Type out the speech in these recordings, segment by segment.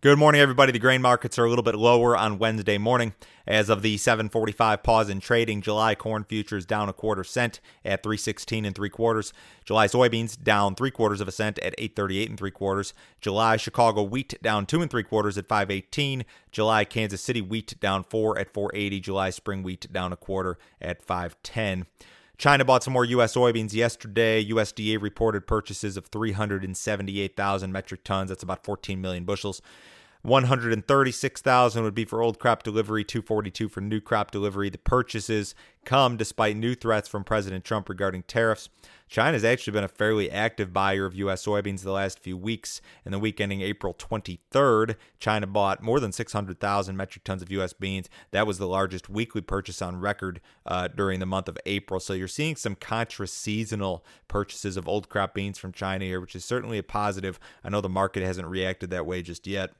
Good morning, everybody. The grain markets are a little bit lower on Wednesday morning. As of the 7:45 pause in trading, July corn futures down a quarter cent at 316 and three quarters. July soybeans down three quarters of a cent at 838 and three quarters. July Chicago wheat down two and three quarters at 518. July Kansas City wheat down four at 480. July spring wheat down a quarter at 510. China bought some more U.S. soybeans yesterday. USDA reported purchases of 378,000 metric tons. That's about 14 million bushels. 136,000 would be for old crop delivery, 242 for new crop delivery. The purchases come despite new threats from President Trump regarding tariffs. China has actually been a fairly active buyer of U.S. soybeans the last few weeks. In the week ending April 23rd, China bought more than 600,000 metric tons of U.S. beans. That was the largest weekly purchase on record uh, during the month of April. So you're seeing some contra seasonal purchases of old crop beans from China here, which is certainly a positive. I know the market hasn't reacted that way just yet.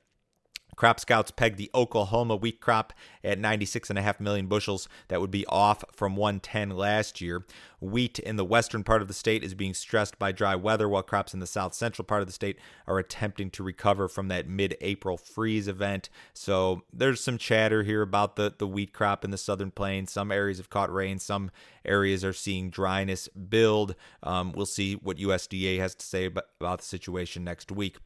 Crop Scouts pegged the Oklahoma wheat crop at 96.5 million bushels. That would be off from 110 last year. Wheat in the western part of the state is being stressed by dry weather, while crops in the south central part of the state are attempting to recover from that mid April freeze event. So there's some chatter here about the, the wheat crop in the southern plains. Some areas have caught rain, some areas are seeing dryness build. Um, we'll see what USDA has to say about, about the situation next week.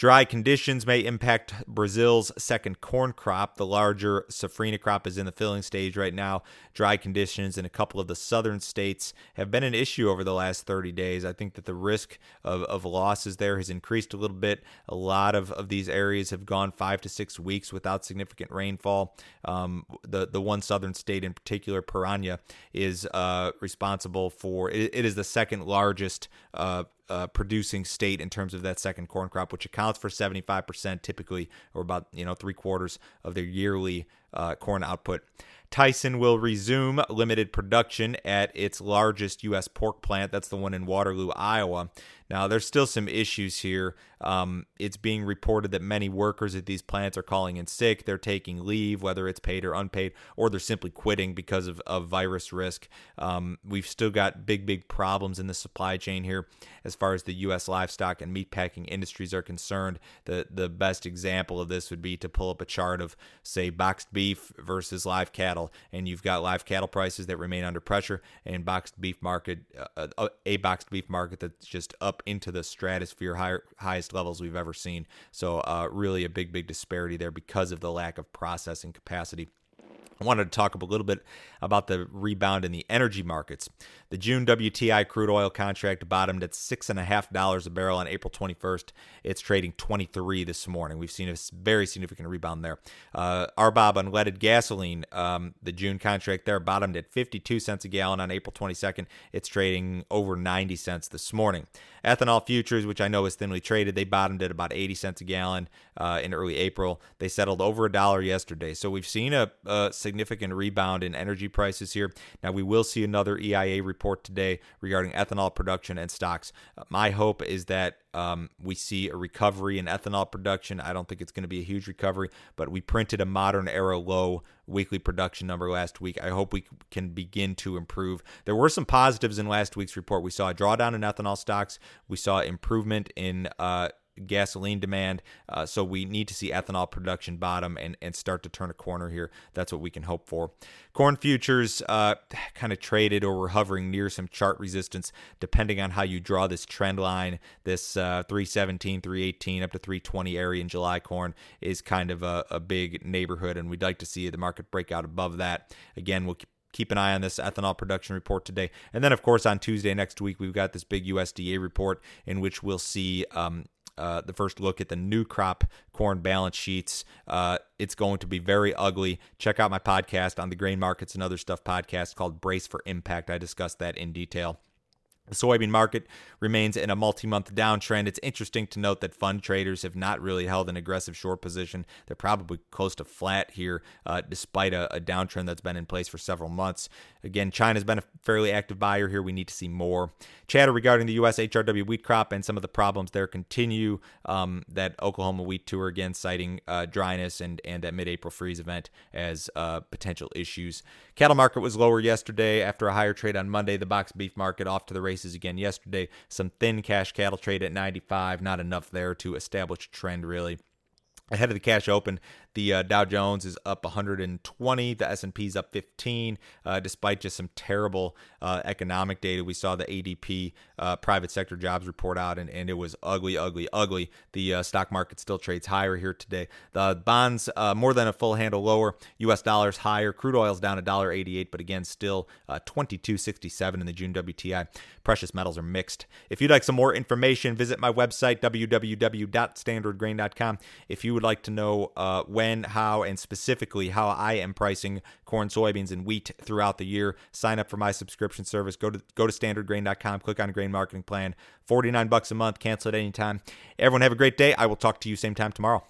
Dry conditions may impact Brazil's second corn crop. The larger safrina crop is in the filling stage right now. Dry conditions in a couple of the southern states have been an issue over the last 30 days. I think that the risk of, of losses there has increased a little bit. A lot of, of these areas have gone five to six weeks without significant rainfall. Um, the, the one southern state in particular, Parana, is uh, responsible for it, it is the second largest uh, uh, producing state in terms of that second corn crop, which accounts for 75% typically, or about you know three quarters of their yearly uh, corn output. Tyson will resume limited production at its largest U.S. pork plant. That's the one in Waterloo, Iowa. Now, there's still some issues here. Um, it's being reported that many workers at these plants are calling in sick. They're taking leave, whether it's paid or unpaid, or they're simply quitting because of, of virus risk. Um, we've still got big, big problems in the supply chain here as far as the U.S. livestock and meatpacking industries are concerned. The, the best example of this would be to pull up a chart of, say, boxed beef versus live cattle, and you've got live cattle prices that remain under pressure, and boxed beef market, uh, uh a boxed beef market that's just up into the stratosphere, higher, highest levels we've ever seen. So, uh, really a big, big disparity there because of the lack of processing capacity. I wanted to talk a little bit about the rebound in the energy markets. The June WTI crude oil contract bottomed at six and a half dollars a barrel on April 21st. It's trading 23 this morning. We've seen a very significant rebound there. Uh, RBOB unleaded gasoline, um, the June contract there bottomed at 52 cents a gallon on April 22nd. It's trading over 90 cents this morning. Ethanol futures, which I know is thinly traded, they bottomed at about 80 cents a gallon uh, in early April. They settled over a dollar yesterday. So we've seen a, a significant rebound in energy prices here. Now, we will see another EIA report today regarding ethanol production and stocks. Uh, my hope is that um, we see a recovery in ethanol production. I don't think it's going to be a huge recovery, but we printed a modern era low weekly production number last week. I hope we can begin to improve. There were some positives in last week's report. We saw a drawdown in ethanol stocks. We saw improvement in uh, gasoline demand. Uh, so we need to see ethanol production bottom and, and start to turn a corner here. That's what we can hope for. Corn futures uh, kind of traded or were hovering near some chart resistance, depending on how you draw this trend line. This uh, 317, 318 up to 320 area in July corn is kind of a, a big neighborhood, and we'd like to see the market break out above that. Again, we'll keep an eye on this ethanol production report today. And then, of course, on Tuesday next week, we've got this big USDA report in which we'll see um, uh, the first look at the new crop corn balance sheets. Uh, it's going to be very ugly. Check out my podcast on the grain markets and other stuff podcast called Brace for Impact. I discussed that in detail. The soybean market remains in a multi month downtrend. It's interesting to note that fund traders have not really held an aggressive short position. They're probably close to flat here, uh, despite a, a, downtrend that's been in place for several months. Again, China's been a fairly active buyer here. We need to see more. Chatter regarding the U.S. HRW wheat crop and some of the problems there continue. Um, that Oklahoma wheat tour, again, citing uh, dryness and, and that mid April freeze event as uh, potential issues. Cattle market was lower yesterday after a higher trade on Monday. The box beef market off to the again yesterday. Some thin cash cattle trade at 95, not enough there to establish a trend really. ahead of the cash open the uh, dow jones is up 120 the s&p is up 15 uh, despite just some terrible uh, economic data. We saw the adp uh, private sector jobs report out and, and it was ugly ugly ugly. The uh, stock market still trades higher here today. The bonds uh, more than a full handle lower. Us dollars higher. Crude oil's down $1.88 but again still 22.67 in the june wti precious metals are mixed. If you'd like some more information visit my website www.standardgrain.com if you would like to know uh, when, how, and specifically how I am pricing corn, soybeans, and wheat throughout the year, sign up for my subscription service. Go to go to standardgrain.com, click on Grain Marketing Plan. 49 bucks a month, cancel at any time. Everyone have a great day. I will talk to you same time tomorrow.